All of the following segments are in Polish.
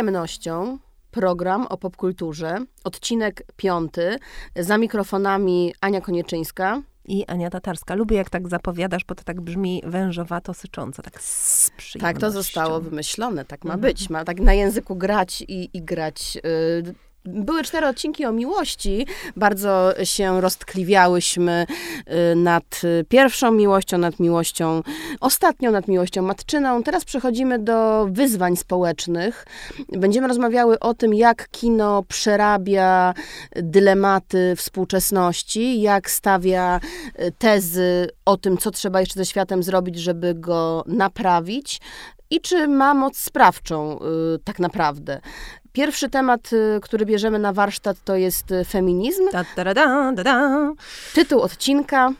przyjemnością program o popkulturze, odcinek piąty, za mikrofonami Ania Konieczyńska. I Ania Tatarska. Lubię, jak tak zapowiadasz, bo to tak brzmi wężowato, sycząco, tak z Tak, to zostało wymyślone, tak ma być. Ma tak na języku grać i, i grać. Yy, były cztery odcinki o miłości. Bardzo się roztkliwiałyśmy y, nad pierwszą miłością, nad miłością ostatnią, nad miłością matczyną. Teraz przechodzimy do wyzwań społecznych. Będziemy rozmawiały o tym, jak kino przerabia dylematy współczesności, jak stawia y, tezy o tym, co trzeba jeszcze ze światem zrobić, żeby go naprawić i czy ma moc sprawczą y, tak naprawdę. Pierwszy temat, y, który bierzemy na warsztat, to jest y, feminizm. Da, da, da, da, da. Tytuł odcinka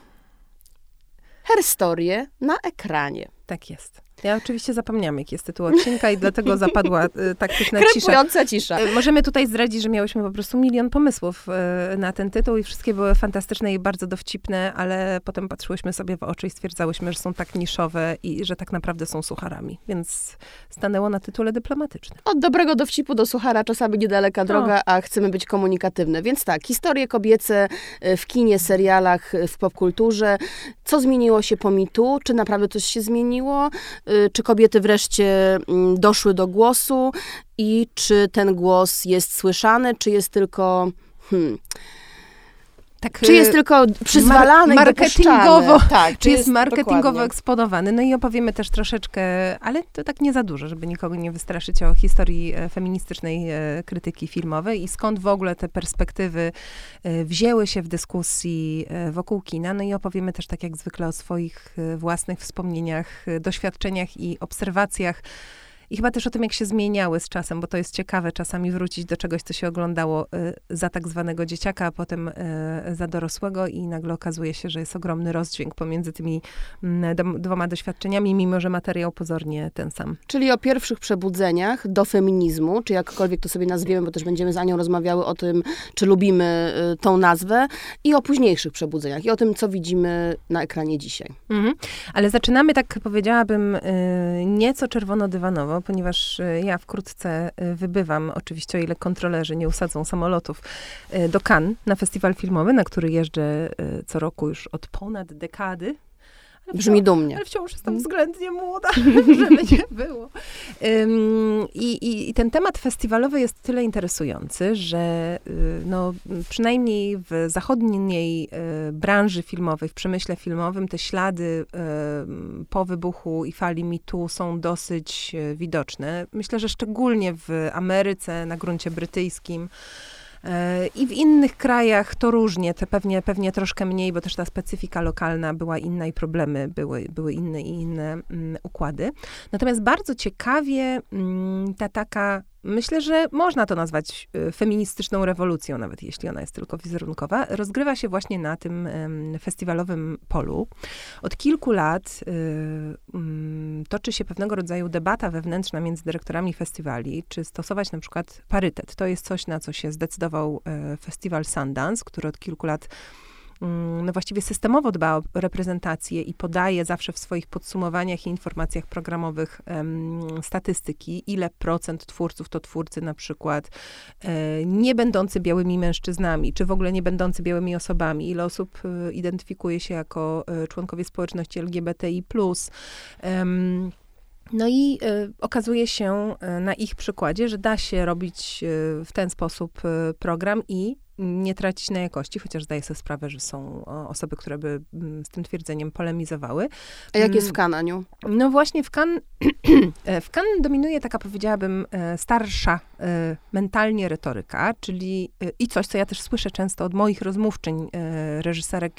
Herstorie na ekranie. Tak jest. Ja oczywiście zapomniałam, jaki jest tytuł odcinka i dlatego zapadła y, taktyczna cisza. cisza. Y, możemy tutaj zdradzić, że miałyśmy po prostu milion pomysłów y, na ten tytuł i wszystkie były fantastyczne i bardzo dowcipne, ale potem patrzyłyśmy sobie w oczy i stwierdzałyśmy, że są tak niszowe i że tak naprawdę są sucharami. Więc stanęło na tytule dyplomatycznym. Od dobrego dowcipu do suchara czasami niedaleka droga, o. a chcemy być komunikatywne. Więc tak, historie kobiece w kinie, serialach, w popkulturze. Co zmieniło się po mitu? Czy naprawdę coś się zmieniło? Y, czy kobiety wreszcie mm, doszły do głosu i czy ten głos jest słyszany, czy jest tylko. Hmm, tak, czy jest tylko przyzwalany mar marketingowo, tak, czy jest, jest marketingowo dokładnie. eksponowany. No i opowiemy też troszeczkę, ale to tak nie za dużo, żeby nikogo nie wystraszyć o historii e, feministycznej e, krytyki filmowej i skąd w ogóle te perspektywy e, wzięły się w dyskusji wokół kina. No i opowiemy też tak jak zwykle o swoich własnych wspomnieniach, doświadczeniach i obserwacjach i chyba też o tym, jak się zmieniały z czasem, bo to jest ciekawe czasami wrócić do czegoś, co się oglądało y, za tak zwanego dzieciaka, a potem y, za dorosłego i nagle okazuje się, że jest ogromny rozdźwięk pomiędzy tymi mm, dwoma doświadczeniami, mimo że materiał pozornie ten sam. Czyli o pierwszych przebudzeniach do feminizmu, czy jakkolwiek to sobie nazwiemy, bo też będziemy z Anią rozmawiały o tym, czy lubimy y, tą nazwę, i o późniejszych przebudzeniach, i o tym, co widzimy na ekranie dzisiaj. Mhm. Ale zaczynamy, tak powiedziałabym, nieco czerwono-dywanowo, ponieważ e, ja wkrótce e, wybywam, oczywiście o ile kontrolerzy nie usadzą samolotów, e, do Cannes na festiwal filmowy, na który jeżdżę co roku już od ponad dekady. Brzmi wciąż, dumnie. Ale wciąż jestem względnie młoda, żeby nie było. I, i, ten temat festiwalowy jest tyle interesujący, że y, no, przynajmniej w zachodniej y, branży filmowej, w przemyśle filmowym, te ślady y, po wybuchu i fali mitu są dosyć widoczne. Myślę, że szczególnie w Ameryce, na gruncie brytyjskim, I w innych krajach to różnie, to pewnie, pewnie troszkę mniej, bo też ta specyfika lokalna była inna i problemy były, były inne i inne mm, układy. Natomiast bardzo ciekawie mm, ta taka myślę, że można to nazwać y, feministyczną rewolucją, nawet jeśli ona jest tylko wizerunkowa, rozgrywa się właśnie na tym festiwalowym polu. Od kilku lat y, mm, toczy się pewnego rodzaju debata wewnętrzna między dyrektorami festiwali, czy stosować na przykład parytet. To jest coś, na co się zdecydował e, festiwal Sundance, który od kilku lat no właściwie systemowo dba o reprezentację i podaje zawsze w swoich podsumowaniach i informacjach programowych um, statystyki, ile procent twórców to twórcy na przykład e, nie będący białymi mężczyznami, czy w ogóle nie będący białymi osobami, ile osób e, identyfikuje się jako e, członkowie społeczności LGBTI+. Um, no i y, okazuje się y, na ich przykładzie, że da się robić y, w ten sposób program i nie tracić na jakości, chociaż zdaję sobie sprawę, że są osoby, które by mm, z tym twierdzeniem polemizowały. A jak jest w mm, Kananiu? No właśnie w Kan, e, w kan dominuje taka, powiedziałabym, e, starsza e, mentalnie retoryka, czyli i coś, co ja też słyszę często od moich rozmówczyń, reżyserek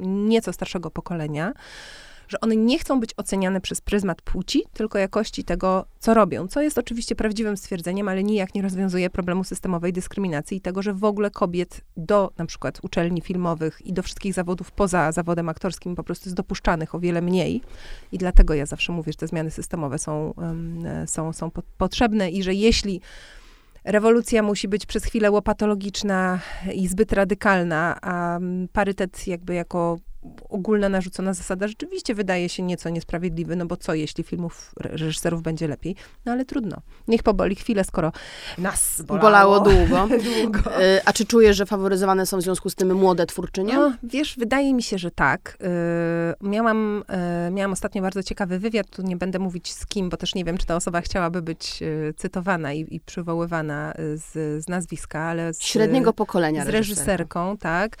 nieco starszego pokolenia, że one nie chcą być oceniane przez pryzmat płci, tylko jakości tego, co robią. Co jest oczywiście prawdziwym stwierdzeniem, ale nijak nie rozwiązuje problemu systemowej dyskryminacji i tego, że w ogóle kobiet do na przykład uczelni filmowych i do wszystkich zawodów poza zawodem aktorskim po prostu jest dopuszczanych o wiele mniej. I dlatego ja zawsze mówię, że te zmiany systemowe są, są, są po potrzebne i że jeśli rewolucja musi być przez chwilę łopatologiczna i zbyt radykalna, a parytet jakby jako ogólna narzucona zasada rzeczywiście wydaje się nieco niesprawiedliwy, no bo co, jeśli filmów reżyserów będzie lepiej? No ale trudno. Niech poboli chwilę, skoro nas bolało, bolało długo. długo. Y, a czy czujesz, że faworyzowane są w związku z tym młode twórczynie? No, wiesz, wydaje mi się, że tak. Y, miałam, y, miałam ostatnio bardzo ciekawy wywiad, tu nie będę mówić z kim, bo też nie wiem, czy ta osoba chciałaby być cytowana i, i przywoływana z, z nazwiska, ale z, Średniego pokolenia z reżyserką, tak.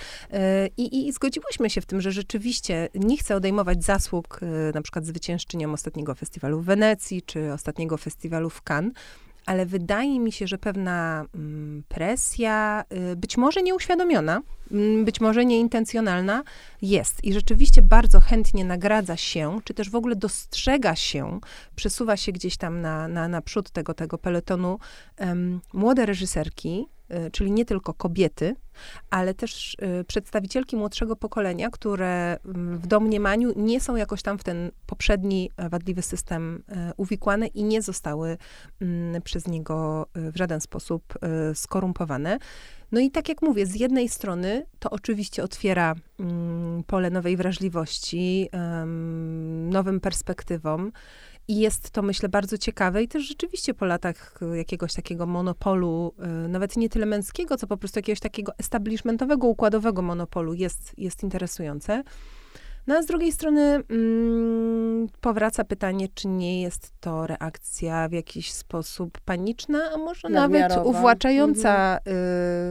I, I zgodziłyśmy się w tym, że rzeczywiście nie chcę odejmować zasług na przykład zwyciężczyniom ostatniego festiwalu w Wenecji, czy ostatniego festiwalu w Cannes, ale wydaje mi się, że pewna mm, presja, y, być może nieuświadomiona, mm, być może nieintencjonalna, jest. I rzeczywiście bardzo chętnie nagradza się, czy też w ogóle dostrzega się, przesuwa się gdzieś tam na, na, na przód tego, tego peletonu um, młode reżyserki, Y, czyli nie tylko kobiety, ale też y, przedstawicielki młodszego pokolenia, które mm, w domniemaniu nie są jakoś tam w ten poprzedni e, wadliwy system e, uwikłane i nie zostały mm, przez niego e, w żaden sposób skorumpowane. No i tak jak mówię, z jednej strony to oczywiście otwiera mm, pole nowej wrażliwości, nowym perspektywom. I jest to, myślę, bardzo ciekawe i też rzeczywiście po latach jakiegoś takiego monopolu, y, nawet nie tyle męskiego, co po prostu jakiegoś takiego establishmentowego, układowego monopolu jest, jest interesujące. No a z drugiej strony mm, powraca pytanie, czy nie jest to reakcja w jakiś sposób paniczna, a może nawet uwłaczająca, mhm.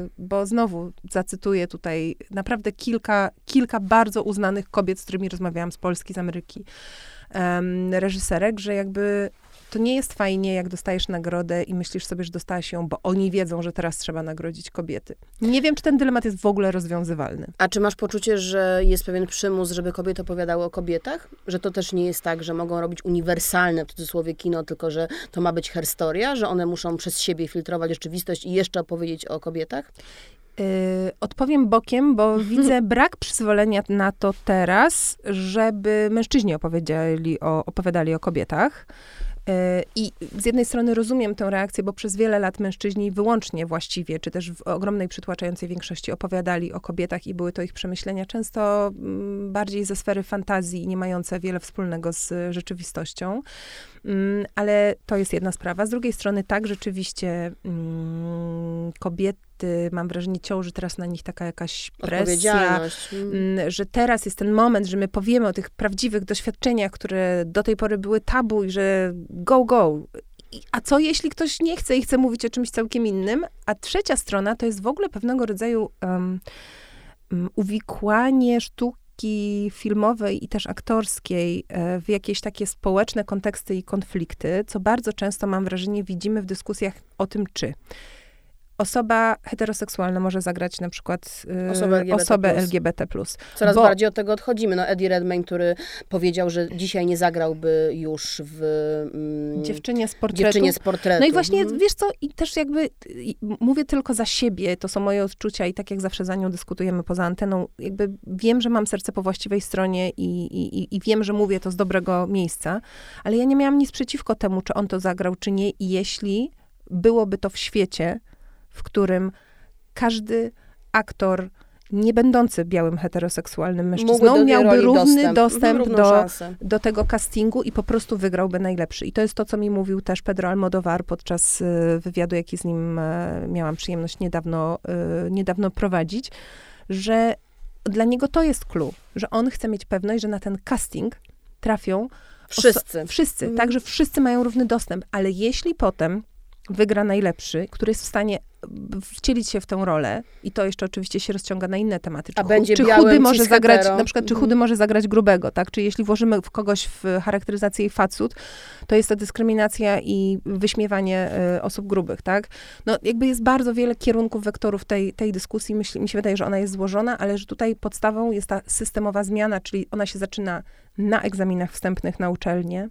y, bo znowu zacytuję tutaj naprawdę kilka, kilka bardzo uznanych kobiet, z którymi rozmawiałam z Polski, z Ameryki um, reżyserek, że jakby to nie jest fajnie, jak dostajesz nagrodę i myślisz sobie, że dostałaś ją, bo oni wiedzą, że teraz trzeba nagrodzić kobiety. Nie wiem, czy ten dylemat jest w ogóle rozwiązywalny. A czy masz poczucie, że jest pewien przymus, żeby kobiety opowiadały o kobietach? Że to też nie jest tak, że mogą robić uniwersalne, w cudzysłowie, kino, tylko że to ma być herstoria, że one muszą przez siebie filtrować rzeczywistość i jeszcze opowiedzieć o kobietach? Y, odpowiem bokiem, bo widzę brak przyzwolenia na to teraz, żeby mężczyźni opowiedzieli o, opowiadali o kobietach. I z jednej strony rozumiem tę reakcję, bo przez wiele lat mężczyźni wyłącznie właściwie, czy też w ogromnej przytłaczającej większości opowiadali o kobietach i były to ich przemyślenia często mm, bardziej ze sfery fantazji, nie mające wiele wspólnego z rzeczywistością. Mm, ale to jest jedna sprawa. Z drugiej strony tak, rzeczywiście mm, kobiety mam wrażenie, ciąży teraz na nich taka jakaś presja, że teraz jest ten moment, że my powiemy o tych prawdziwych doświadczeniach, które do tej pory były tabu i że go, go. A co jeśli ktoś nie chce i chce mówić o czymś całkiem innym? A trzecia strona to jest w ogóle pewnego rodzaju um, uwikłanie sztuki filmowej i też aktorskiej e, w jakieś takie społeczne konteksty i konflikty, co bardzo często mam wrażenie widzimy w dyskusjach o tym, czy osoba heteroseksualna może zagrać na przykład y, osobę LGBT+. Osobę LGBT+. Coraz bo... bardziej od tego odchodzimy. No Eddie Redmayne, który powiedział, że dzisiaj nie zagrałby już w mm, Dziewczynie z portretu. Dziewczynie z portretu. No i właśnie, mhm. wiesz co, i też jakby mówię tylko za siebie, to są moje odczucia i tak jak zawsze za nią dyskutujemy poza anteną, jakby wiem, że mam serce po właściwej stronie i, i, i wiem, że mówię to z dobrego miejsca, ale ja nie miałam nic przeciwko temu, czy on to zagrał, czy nie i jeśli byłoby to w świecie, w którym każdy aktor nie będący białym heteroseksualnym mężczyzną miałby równy dostęp, dostęp do, do tego castingu i po prostu wygrałby najlepszy. I to jest to, co mi mówił też Pedro Almodovar podczas y, wywiadu, jaki z nim e, miałam przyjemność niedawno, y, niedawno prowadzić, że dla niego to jest clue, że on chce mieć pewność, że na ten casting trafią wszyscy. Wszyscy, mm. tak, że wszyscy mają równy dostęp, ale jeśli potem wygra najlepszy, który jest w stanie wcielić się w tę rolę i to jeszcze oczywiście się rozciąga na inne tematy. Czy, A będzie czy chudy może zagrać, na przykład, czy chudy mhm. może zagrać grubego, tak? Czy jeśli włożymy w kogoś w charakteryzację i facut, to jest to dyskryminacja i wyśmiewanie y, osób grubych, tak? No jakby jest bardzo wiele kierunków, wektorów tej, tej dyskusji. Myśl, mi się wydaje, że ona jest złożona, ale że tutaj podstawą jest ta systemowa zmiana, czyli ona się zaczyna na egzaminach wstępnych na uczelnię,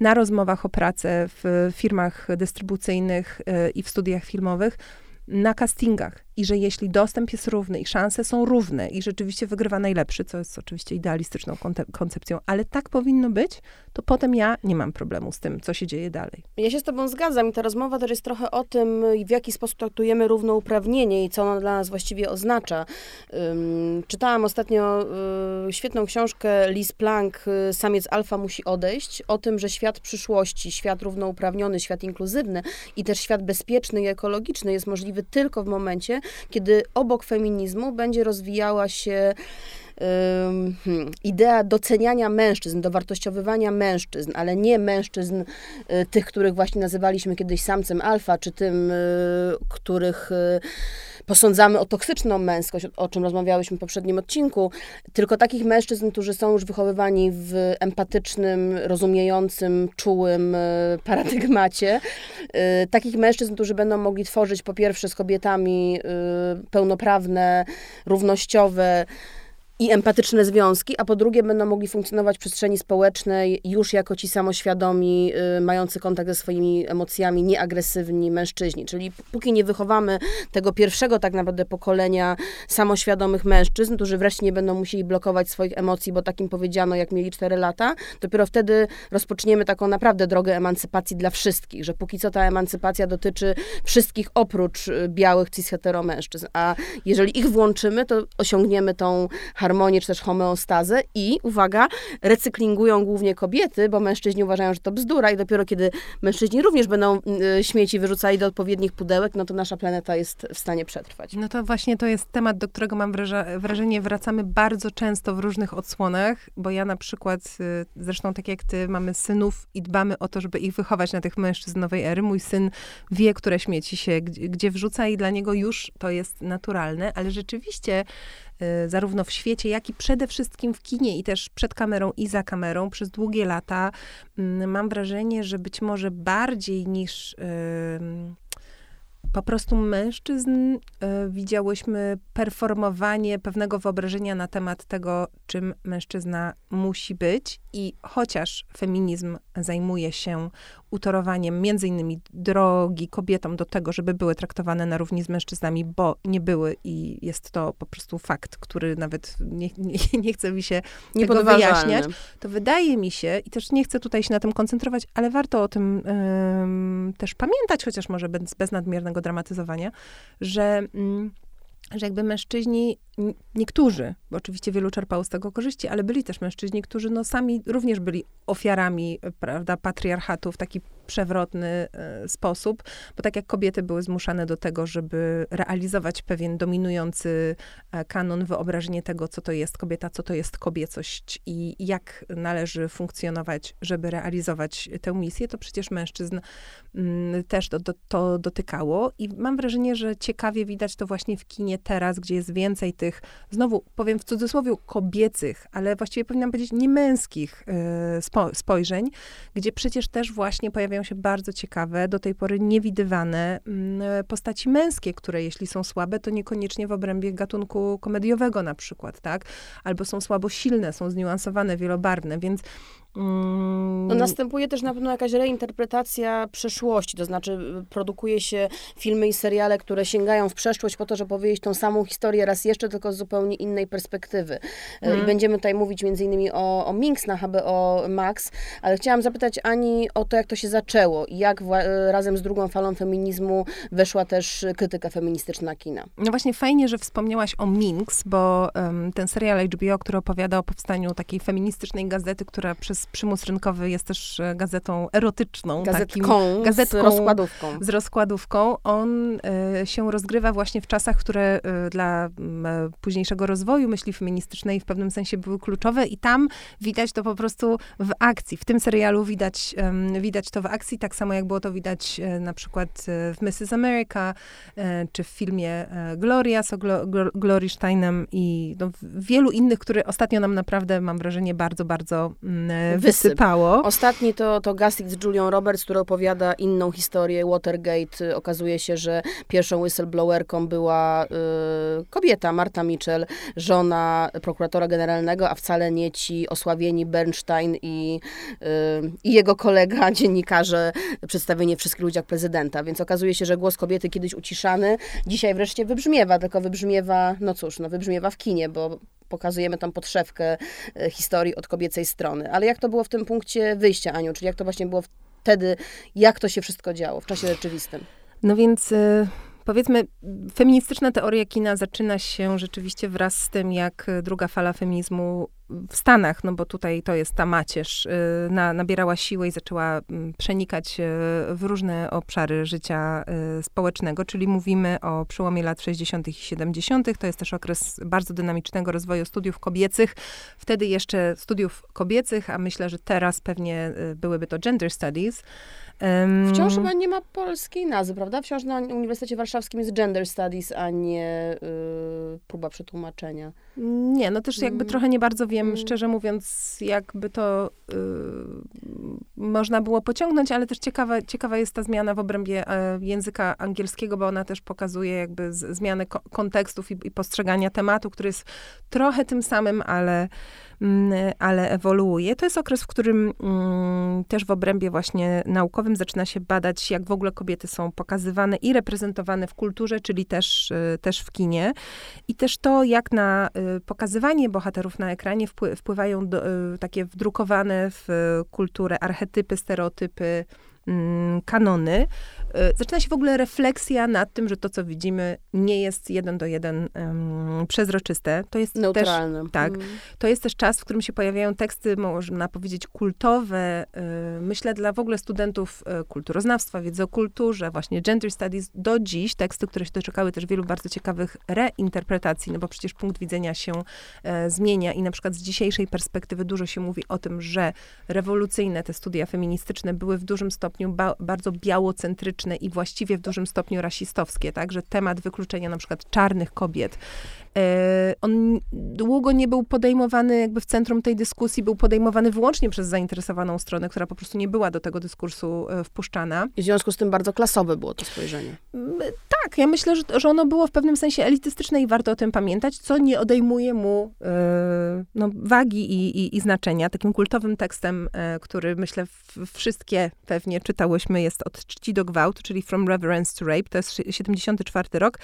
na rozmowach o pracę w firmach dystrybucyjnych y, i w studiach filmowych, na castingach i że jeśli dostęp jest równy i szanse są równe i rzeczywiście wygrywa najlepszy, co jest oczywiście idealistyczną koncepcją, ale tak powinno być, to potem ja nie mam problemu z tym, co się dzieje dalej. Ja się z tobą zgadzam i ta rozmowa też jest trochę o tym, w jaki sposób traktujemy równouprawnienie i co ono dla nas właściwie oznacza. Um, czytałam ostatnio um, świetną książkę Liz Plank, y, Samiec alfa musi odejść, o tym, że świat przyszłości, świat równouprawniony, świat inkluzywny i też świat bezpieczny i ekologiczny jest możliwy tylko w momencie, kiedy obok feminizmu będzie rozwijała się hmm, idea doceniania mężczyzn, dowartościowywania mężczyzn, ale nie mężczyzn y, tych, których właśnie nazywaliśmy kiedyś samcem alfa, czy tym, y, których y, posądzamy o toksyczną męskość, o, o czym rozmawiałyśmy w poprzednim odcinku, tylko takich mężczyzn, którzy są już wychowywani w empatycznym, rozumiejącym, czułym paradygmacie. Takich mężczyzn, którzy będą mogli tworzyć po pierwsze z kobietami pełnoprawne, równościowe, i empatyczne związki, a po drugie będą mogli funkcjonować w przestrzeni społecznej już jako ci samoświadomi, y, mający kontakt ze swoimi emocjami, nieagresywni mężczyźni. Czyli póki nie wychowamy tego pierwszego tak naprawdę pokolenia samoświadomych mężczyzn, którzy wreszcie nie będą musieli blokować swoich emocji, bo takim powiedziano, jak mieli 4 lata, dopiero wtedy rozpoczniemy taką naprawdę drogę emancypacji dla wszystkich, że póki co ta emancypacja dotyczy wszystkich oprócz y, białych cis mężczyzn, a jeżeli ich włączymy, to osiągniemy tą harmonię harmonię czy też homeostazę i, uwaga, recyklingują głównie kobiety, bo mężczyźni uważają, że to bzdura i dopiero kiedy mężczyźni również będą y, śmieci wyrzucali do odpowiednich pudełek, no to nasza planeta jest w stanie przetrwać. No to właśnie to jest temat, do którego mam wrażenie wracamy bardzo często w różnych odsłonach, bo ja na przykład, y, zresztą tak jak ty, mamy synów i dbamy o to, żeby ich wychować na tych mężczyzn nowej ery. Mój syn wie, które śmieci się gdzie, gdzie wrzuca i dla niego już to jest naturalne, ale rzeczywiście zarówno w świecie, jak i przede wszystkim w kinie i też przed kamerą i za kamerą przez długie lata. Mm, mam wrażenie, że być może bardziej niż po prostu mężczyzn y, widziałyśmy performowanie pewnego wyobrażenia na temat tego, czym mężczyzna musi być. I chociaż feminizm zajmuje się utorowaniem między innymi drogi kobietom do tego, żeby były traktowane na równi z mężczyznami, bo nie były i jest to po prostu fakt, który nawet nie, nie, nie chce mi się tego wyjaśniać, to wydaje mi się, i też nie chcę tutaj się na tym koncentrować, ale warto o tym też pamiętać, chociaż może bez, bez nadmiernego dramatyzowania, że... Mm, że jakby mężczyźni, niektórzy, bo oczywiście wielu czerpało z tego korzyści, ale byli też mężczyźni, którzy no sami również byli ofiarami, prawda, patriarchatu w taki przewrotny e, sposób, bo tak jak kobiety były zmuszane do tego, żeby realizować pewien dominujący e, kanon, wyobrażenie tego, co to jest kobieta, co to jest kobiecość i jak należy funkcjonować, żeby realizować tę misję, to przecież mężczyzn mm, też to, to, to dotykało. I mam wrażenie, że ciekawie widać to właśnie w kinie teraz, gdzie jest więcej tych, znowu powiem w cudzysłowie, kobiecych, ale właściwie powinnam powiedzieć niemęskich e, spo, spojrzeń, gdzie przecież też właśnie pojawiają się bardzo ciekawe, do tej pory niewidywane mm, postaci męskie, które jeśli są słabe, to niekoniecznie w obrębie gatunku komediowego na przykład, tak? Albo są słabo silne, są zniuansowane, wielobarwne, więc. No, następuje też na pewno jakaś reinterpretacja przeszłości, to znaczy y, produkuje się filmy i seriale, które sięgają w przeszłość po to, żeby powiedzieć tą samą historię raz jeszcze, tylko z zupełnie innej perspektywy. Mm. I będziemy tutaj mówić między innymi o, o Minx na HBO Max, ale chciałam zapytać Ani o to, jak to się zaczęło i jak y, razem z drugą falą feminizmu weszła też krytyka feministyczna kina. No właśnie fajnie, że wspomniałaś o Minx, bo um, ten serial HBO, który opowiada o powstaniu takiej feministycznej gazety, która przez Przymus Rynkowy jest też e, gazetą erotyczną. Gazetką, takim, gazetką z rozkładówką. Z rozkładówką. On e, się rozgrywa właśnie w czasach, które e, dla późniejszego rozwoju myśli feministycznej w pewnym sensie były kluczowe i tam widać to po prostu w akcji. W tym serialu widać, widać to w akcji, tak samo jak było to widać na przykład w Mrs. America, czy w filmie Gloria z Glory Steinem i no, wielu innych, które ostatnio nam naprawdę, mam wrażenie, bardzo, bardzo wysypało. Ostatni to, to Gaslight z Julią Roberts, która opowiada inną historię, Watergate. Okazuje się, że pierwszą whistleblowerką była y, kobieta, Marta Mitchell, żona prokuratora generalnego, a wcale nie ci osławieni Bernstein i, y, i jego kolega, dziennikarze, przedstawienie wszystkich ludziach prezydenta. Więc okazuje się, że głos kobiety kiedyś uciszany, dzisiaj wreszcie wybrzmiewa, tylko wybrzmiewa, no cóż, no wybrzmiewa w kinie, bo pokazujemy tam podszewkę e, historii od kobiecej strony. Ale jak to było w tym punkcie wyjścia, Aniu? Czyli jak to właśnie było wtedy, jak to się wszystko działo w czasie rzeczywistym? No więc... Y powiedzmy, feministyczna teoria kina zaczyna się rzeczywiście wraz z tym, jak druga fala feminizmu w Stanach, no bo tutaj to jest ta macierz, y, na, nabierała siłę i zaczęła mm, przenikać y, w różne obszary życia y, społecznego, czyli mówimy o przełomie lat 60. i 70. To jest też okres bardzo dynamicznego rozwoju studiów kobiecych. Wtedy jeszcze studiów kobiecych, a myślę, że teraz pewnie byłyby to gender studies. Wciąż chyba nie ma polskiej nazwy, prawda? Wciąż na Uniwersytecie Warszawskim jest Gender Studies, a nie y, próba przetłumaczenia. Nie, no też jakby mm. trochę nie bardzo wiem, mm. szczerze mówiąc, jakby to y, można było pociągnąć, ale też ciekawa, ciekawa jest ta zmiana w obrębie e, języka angielskiego, bo ona też pokazuje jakby z, zmianę ko kontekstów i, i postrzegania tematu, który jest trochę tym samym, ale ale ewoluuje. To jest okres, w którym mm, też w obrębie właśnie naukowym zaczyna się badać, jak w ogóle kobiety są pokazywane i reprezentowane w kulturze, czyli też, y, też w kinie. I też to, jak na y, pokazywanie bohaterów na ekranie wpływają do, y, takie wdrukowane w kulturę archetypy, stereotypy, mm, kanony. Y, zaczyna się w ogóle refleksja nad tym, że to, co widzimy, nie jest jeden do jeden um, przezroczyste. To jest Neutralne. Też, tak. Mm. To jest też czas, w którym się pojawiają teksty, można powiedzieć, kultowe. Y, myślę dla w ogóle studentów y, kulturoznawstwa, wiedzy o kulturze, właśnie gender studies, do dziś teksty, które się doczekały też wielu bardzo ciekawych reinterpretacji, no bo przecież punkt widzenia się e, zmienia i na przykład z dzisiejszej perspektywy dużo się mówi o tym, że rewolucyjne te studia feministyczne były w dużym stopniu ba bardzo białocentryczne, i właściwie w dużym stopniu rasistowskie, tak, że temat wykluczenia na przykład czarnych kobiet on długo nie był podejmowany jakby w centrum tej dyskusji, był podejmowany wyłącznie przez zainteresowaną stronę, która po prostu nie była do tego dyskursu e, wpuszczana. I w związku z tym bardzo klasowe było to spojrzenie. Tak, ja myślę, że, że ono było w pewnym sensie elitystyczne i warto o tym pamiętać, co nie odejmuje mu e, no, wagi i, i, i, znaczenia. Takim kultowym tekstem, który myślę wszystkie pewnie czytałyśmy, jest Od czci do gwałtu, czyli From Reverence to Rape. To jest 74 rok.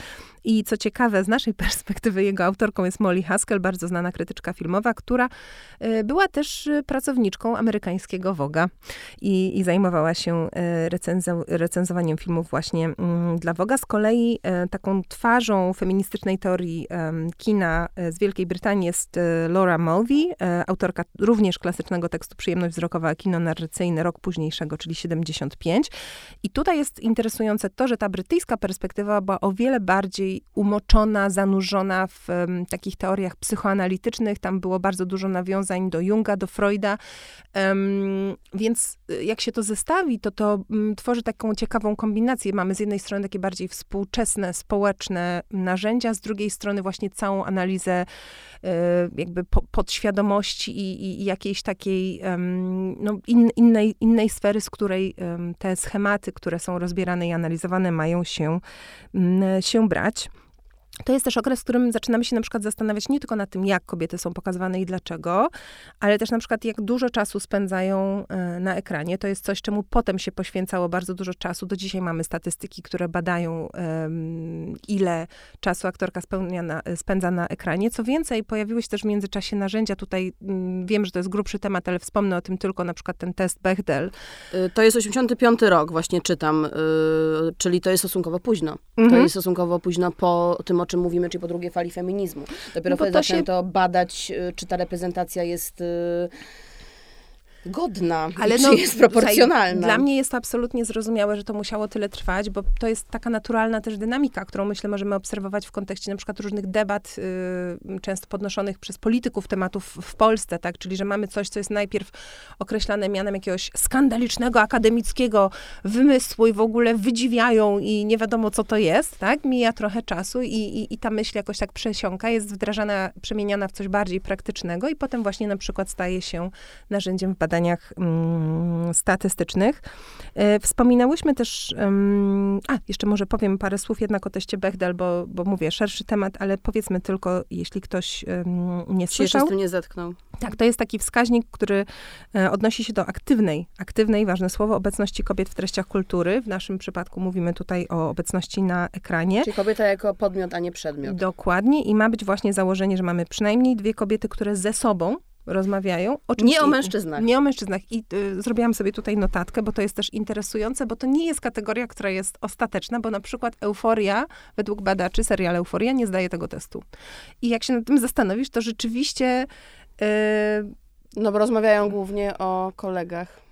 I co ciekawe, z naszej perspektywy jego autorką jest Molly Haskell, bardzo znana krytyczka filmowa, która y, była też y, pracowniczką amerykańskiego Woga i, i zajmowała się y, recenzowaniem filmów właśnie mm, dla Woga. Z kolei taką twarzą feministycznej teorii kina z Wielkiej Brytanii jest Laura Mulvey, autorka również klasycznego tekstu Przyjemność wzrokowa, kino narracyjne rok późniejszego, czyli 75. I tutaj jest interesujące to, że ta brytyjska perspektywa była o wiele bardziej umoczona, zanurzona w um, takich teoriach psychoanalitycznych. Tam było bardzo dużo nawiązań do Junga, do Freuda. Um, więc y, jak się to zestawi, to to um, tworzy taką ciekawą kombinację. Mamy z jednej strony takie bardziej współczesne, społeczne narzędzia, z drugiej strony właśnie całą analizę y, jakby po, podświadomości i, i, jakiejś takiej no, in, innej, innej sfery, z której te schematy, które są rozbierane i analizowane, mają się, się brać. To jest też okres, w którym zaczynamy się na przykład zastanawiać nie tylko nad tym, jak kobiety są pokazywane i dlaczego, ale też na przykład jak dużo czasu spędzają e, na ekranie. To jest coś, czemu potem się poświęcało bardzo dużo czasu. Do dzisiaj mamy statystyki, które badają, ile czasu aktorka na, spędza na ekranie. Co więcej, pojawiły się też w międzyczasie narzędzia. Tutaj mm, wiem, że to jest grubszy temat, ale wspomnę o tym tylko, na przykład ten test Bechdel. Y, to jest 85 rok, właśnie czytam, y, czyli to jest stosunkowo późno. Mhm. To jest stosunkowo późno po tym o czym mówimy, czyli po drugiej fali feminizmu. Dopiero no wtedy zaczęto się... badać, y, czy ta reprezentacja jest y, godna, ale no, jest proporcjonalna. Dla mnie jest to absolutnie zrozumiałe, że to musiało tyle trwać, bo to jest taka naturalna też dynamika, którą myślę możemy obserwować w kontekście na przykład różnych debat, y, często podnoszonych przez polityków tematów w Polsce, tak? Czyli, że mamy coś, co jest najpierw określane mianem jakiegoś skandalicznego, akademickiego wymysłu i w ogóle wydziwiają i nie wiadomo, co to jest, tak? Mija trochę czasu i, i, i ta myśl jakoś tak przesiąka, jest wdrażana, przemieniana w coś bardziej praktycznego i potem właśnie na przykład staje się narzędziem w badaniu badaniach mm, statystycznych. E, wspominałyśmy też, a jeszcze może powiem parę słów jednak o teście Bechdel, bo, bo mówię, szerszy temat, ale powiedzmy tylko, jeśli ktoś nie słyszał. Się z tym nie zetknął. Tak, to jest taki wskaźnik, który e, odnosi się do aktywnej, aktywnej, ważne słowo, obecności kobiet w treściach kultury. W naszym przypadku mówimy tutaj o obecności na ekranie. Czyli kobieta jako podmiot, a nie przedmiot. Dokładnie i ma być właśnie założenie, że mamy przynajmniej dwie kobiety, które ze sobą rozmawiają. nie o mężczyznach. Nie o mężczyznach. I y, zrobiłam sobie tutaj notatkę, bo to jest też interesujące, bo to nie jest kategoria, która jest ostateczna, bo na przykład euforia, według badaczy, serial Euforia nie zdaje tego testu. I jak się nad tym zastanowisz, to rzeczywiście... Y, no bo rozmawiają głównie o kolegach.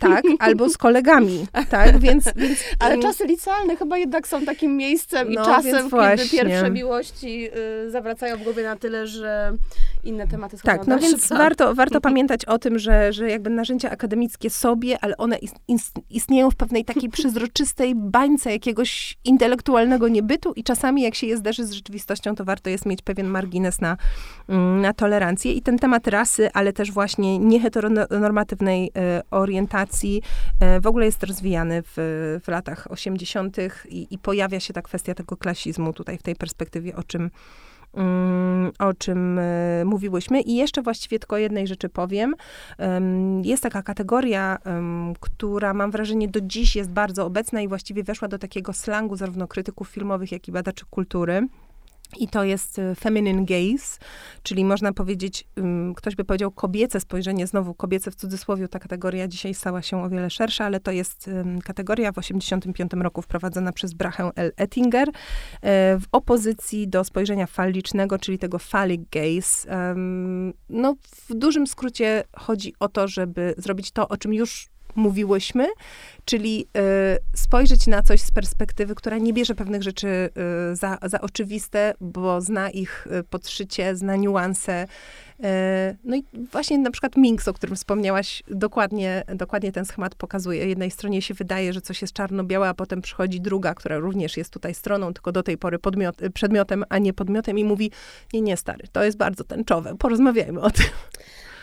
Tak, albo z kolegami, tak, więc... więc Ale czasy licealne chyba jednak są takim miejscem no, i czasem, kiedy pierwsze miłości y, zawracają w głowie na tyle, że inne tematy schodzą Tak, no więc warto, warto pamiętać o tym, że, że jakby narzędzia akademickie sobie, ale one istnieją w pewnej takiej przezroczystej bańce jakiegoś intelektualnego niebytu i czasami jak się je zderzy z rzeczywistością, to warto jest mieć pewien margines na, mm, na tolerancję. I ten temat rasy, ale też właśnie nieheteronormatywnej y, orientacji e, w ogóle jest rozwijany w, w latach 80. I, i pojawia się ta kwestia tego klasizmu tutaj w tej perspektywie, o czym mm, o czym e, mówiłyśmy. I jeszcze właściwie tylko jednej rzeczy powiem. Jest taka kategoria, która mam wrażenie do dziś jest bardzo obecna i właściwie weszła do takiego slangu zarówno krytyków filmowych, jak i badaczy kultury. I to jest y, feminine gaze, czyli można powiedzieć, ktoś by powiedział kobiece spojrzenie, znowu kobiece w cudzysłowie, ta kategoria dzisiaj stała się o wiele szersza, ale to jest kategoria w 1985 roku wprowadzona przez Brachę L. Ettinger e, w opozycji do spojrzenia falicznego, czyli tego phallic gaze. No, w dużym skrócie chodzi o to, żeby zrobić to, o czym już mówiłyśmy, czyli y, spojrzeć na coś z perspektywy, która nie bierze pewnych rzeczy y, za, za oczywiste, bo zna ich y, podszycie, zna niuanse. No i właśnie na przykład Minks, o którym wspomniałaś, dokładnie, dokładnie ten schemat pokazuje. Jednej stronie się wydaje, że coś jest czarno-białe, a potem przychodzi druga, która również jest tutaj stroną, tylko do tej pory podmiot, przedmiotem, a nie podmiotem i mówi, nie, nie stary, to jest bardzo tęczowe, porozmawiajmy o tym.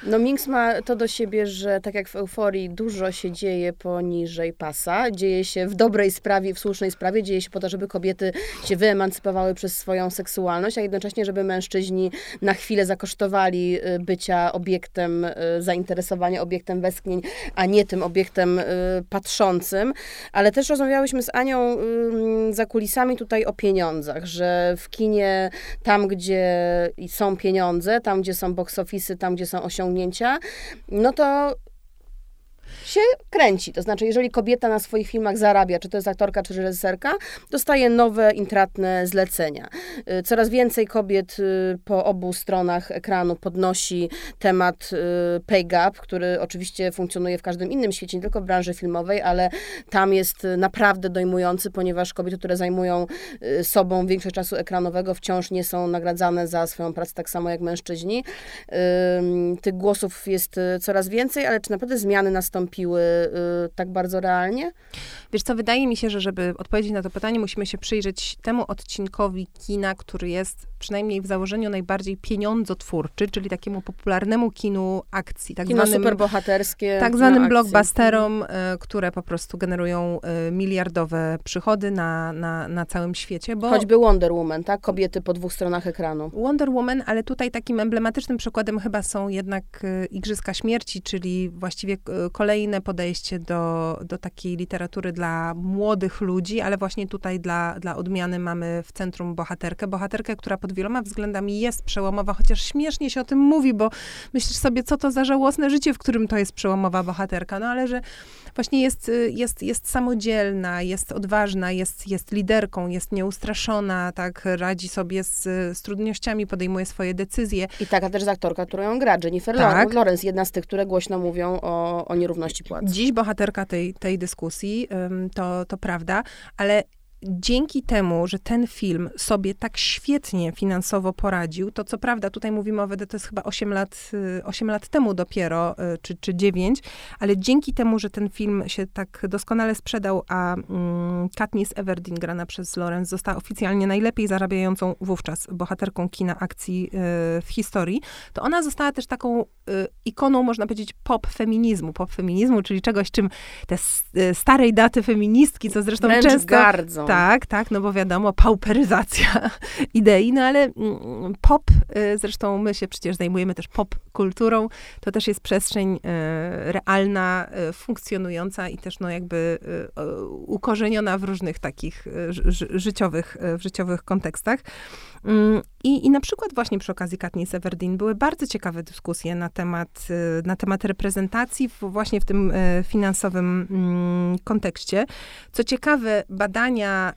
No Minks ma to do siebie, że tak jak w euforii dużo się dzieje poniżej pasa, dzieje się w dobrej sprawie, w słusznej sprawie, dzieje się po to, żeby kobiety się wyemancypowały przez swoją seksualność, a jednocześnie, żeby mężczyźni na chwilę zakosztowali y, bycia obiektem y, zainteresowania, obiektem westchnień, a nie tym obiektem y, patrzącym. Ale też rozmawiałyśmy z Anią za kulisami tutaj o pieniądzach, że w kinie tam, gdzie są pieniądze, tam, gdzie są box office'y, tam, gdzie są osiągnięcia, osiągnięcia, no to się kręci. To znaczy, jeżeli kobieta na swoich filmach zarabia, czy to jest aktorka, czy reżyserka, dostaje nowe, intratne zlecenia. Y, coraz więcej kobiet y, po obu stronach ekranu podnosi temat y, pay gap, który oczywiście funkcjonuje w każdym innym świecie, nie tylko w branży filmowej, ale tam jest naprawdę dojmujący, ponieważ kobiety, które zajmują sobą większość czasu ekranowego, wciąż nie są nagradzane za swoją pracę tak samo jak mężczyźni. Tych głosów jest coraz więcej, ale czy naprawdę zmiany nastąpiły? Nastąpiły y, tak bardzo realnie? Wiesz co, wydaje mi się, że żeby odpowiedzieć na to pytanie, musimy się przyjrzeć temu odcinkowi kina, który jest przynajmniej w założeniu najbardziej pieniądzotwórczy, czyli takiemu popularnemu kinu akcji. Tak Kino zwanym, superbohaterskie. Tak zwanym blockbusterom, y, które po prostu generują y, miliardowe przychody na, na, na całym świecie. Bo Choćby Wonder Woman, tak? Kobiety po dwóch stronach ekranu. Wonder Woman, ale tutaj takim emblematycznym przykładem chyba są jednak Igrzyska Śmierci, czyli właściwie kolejne podejście do, do takiej literatury dla młodych ludzi, ale właśnie tutaj dla, dla odmiany mamy w centrum bohaterkę. Bohaterkę, która pod wieloma względami jest przełomowa, chociaż śmiesznie się o tym mówi, bo myślisz sobie, co to za żałosne życie, w którym to jest przełomowa bohaterka. No ale że właśnie jest, jest, jest samodzielna, jest odważna, jest, jest liderką, jest nieustraszona, tak, radzi sobie z, z trudnościami, podejmuje swoje decyzje. I taka też jest aktorka, którą ją gra, Jennifer tak. Lawrence, jedna z tych, które głośno mówią o, o nierówności płac. Dziś bohaterka tej, tej dyskusji, to, to prawda, ale dzięki temu, że ten film sobie tak świetnie finansowo poradził, to co prawda tutaj mówimy o WD, to jest chyba 8 lat, 8 lat temu dopiero, czy, czy 9, ale dzięki temu, że ten film się tak doskonale sprzedał, a mm, Katniss Everdeen, grana przez Lorenz, została oficjalnie najlepiej zarabiającą wówczas bohaterką kina akcji w historii, to ona została też taką ikoną, można powiedzieć, pop feminizmu. Pop feminizmu, czyli czegoś, czym te starej daty feministki, co zresztą Wręcz często... gardzą. Tak, tak, no bo wiadomo, pauperyzacja idei, no ale mm, pop, y, zresztą my się przecież zajmujemy też pop kulturą, to też jest przestrzeń y, realna, y, funkcjonująca i też no jakby ukorzeniona w różnych takich życiowych, w życiowych kontekstach. Mm, I, I na przykład właśnie przy okazji Katniss Everdeen były bardzo ciekawe dyskusje na temat, na temat reprezentacji właśnie w tym finansowym mm, kontekście. Co ciekawe, badania,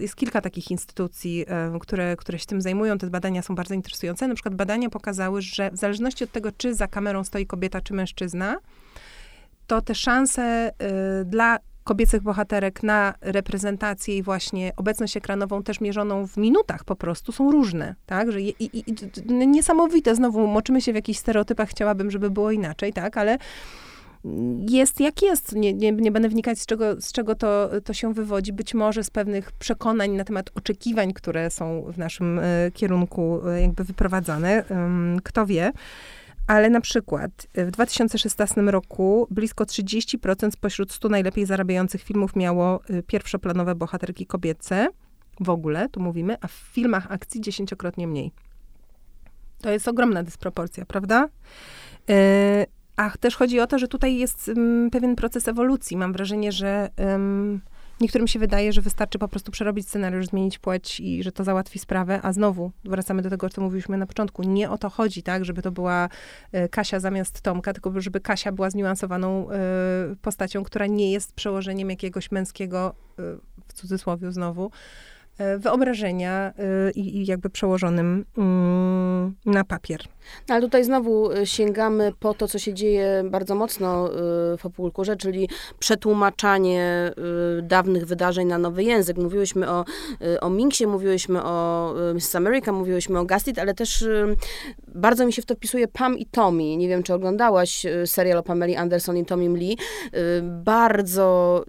jest kilka takich instytucji, które, które się tym zajmują. Te badania są bardzo interesujące. Na przykład badania pokazały, że w zależności od tego, czy za kamerą stoi kobieta, czy mężczyzna, to te szanse dla kobiecych bohaterek na reprezentację i właśnie obecność ekranową też mierzoną w minutach po prostu są różne, tak? Że i, i, i, niesamowite, znowu moczymy się w jakichś stereotypach, chciałabym, żeby było inaczej, tak? Ale jest jak jest. Nie, nie, nie będę wnikać, z czego, z czego to, to się wywodzi. Być może z pewnych przekonań na temat oczekiwań, które są w naszym y, kierunku y, jakby wyprowadzane. Y, kto wie. Ale na przykład w 2016 roku blisko 30% spośród 100 najlepiej zarabiających filmów miało y, pierwszoplanowe bohaterki kobiece. W ogóle, tu mówimy, a w filmach akcji dziesięciokrotnie mniej. To jest ogromna dysproporcja, prawda? Yy, a też chodzi o to, że tutaj jest um, pewien proces ewolucji. Mam wrażenie, że Niektórym się wydaje, że wystarczy po prostu przerobić scenariusz, zmienić płeć i że to załatwi sprawę, a znowu wracamy do tego, co mówiliśmy na początku. Nie o to chodzi, tak, żeby to była e, Kasia zamiast Tomka, tylko żeby Kasia była zniuansowaną e, postacią, która nie jest przełożeniem jakiegoś męskiego, e, w cudzysłowie znowu, wyobrażenia i, i jakby przełożonym mm, na papier. No, ale tutaj znowu y, sięgamy po to, co się dzieje bardzo mocno w popkulturze, czyli przetłumaczanie dawnych wydarzeń na nowy język. Mówiłyśmy o, o Minksie, mówiłyśmy o Miss America, mówiłyśmy o Gastit, ale też bardzo mi się w to wpisuje Pam i Tommy. Nie wiem, czy oglądałaś serial o Pameli Anderson i Tommy Lee. Bardzo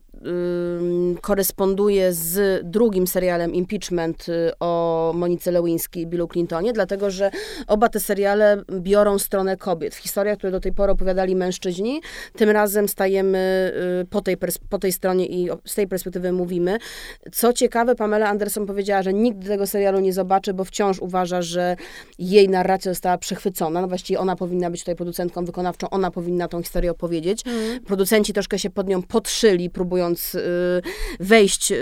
koresponduje z drugim serialem Impeachment o Monice Lewińskiej i Billu Clintonie, dlatego że oba te seriale biorą stronę kobiet. W historiach, które do tej pory opowiadali mężczyźni, tym razem stajemy y, po tej, po tej stronie i z tej perspektywy mówimy. Co ciekawe, Pamela Anderson powiedziała, że nigdy tego serialu nie zobaczy, bo wciąż uważa, że jej narracja została przechwycona. No właściwie ona powinna być tutaj producentką wykonawczą, ona powinna tą historię opowiedzieć. Mm. Producenci troszkę się pod nią podszyli, próbując y, wejść y,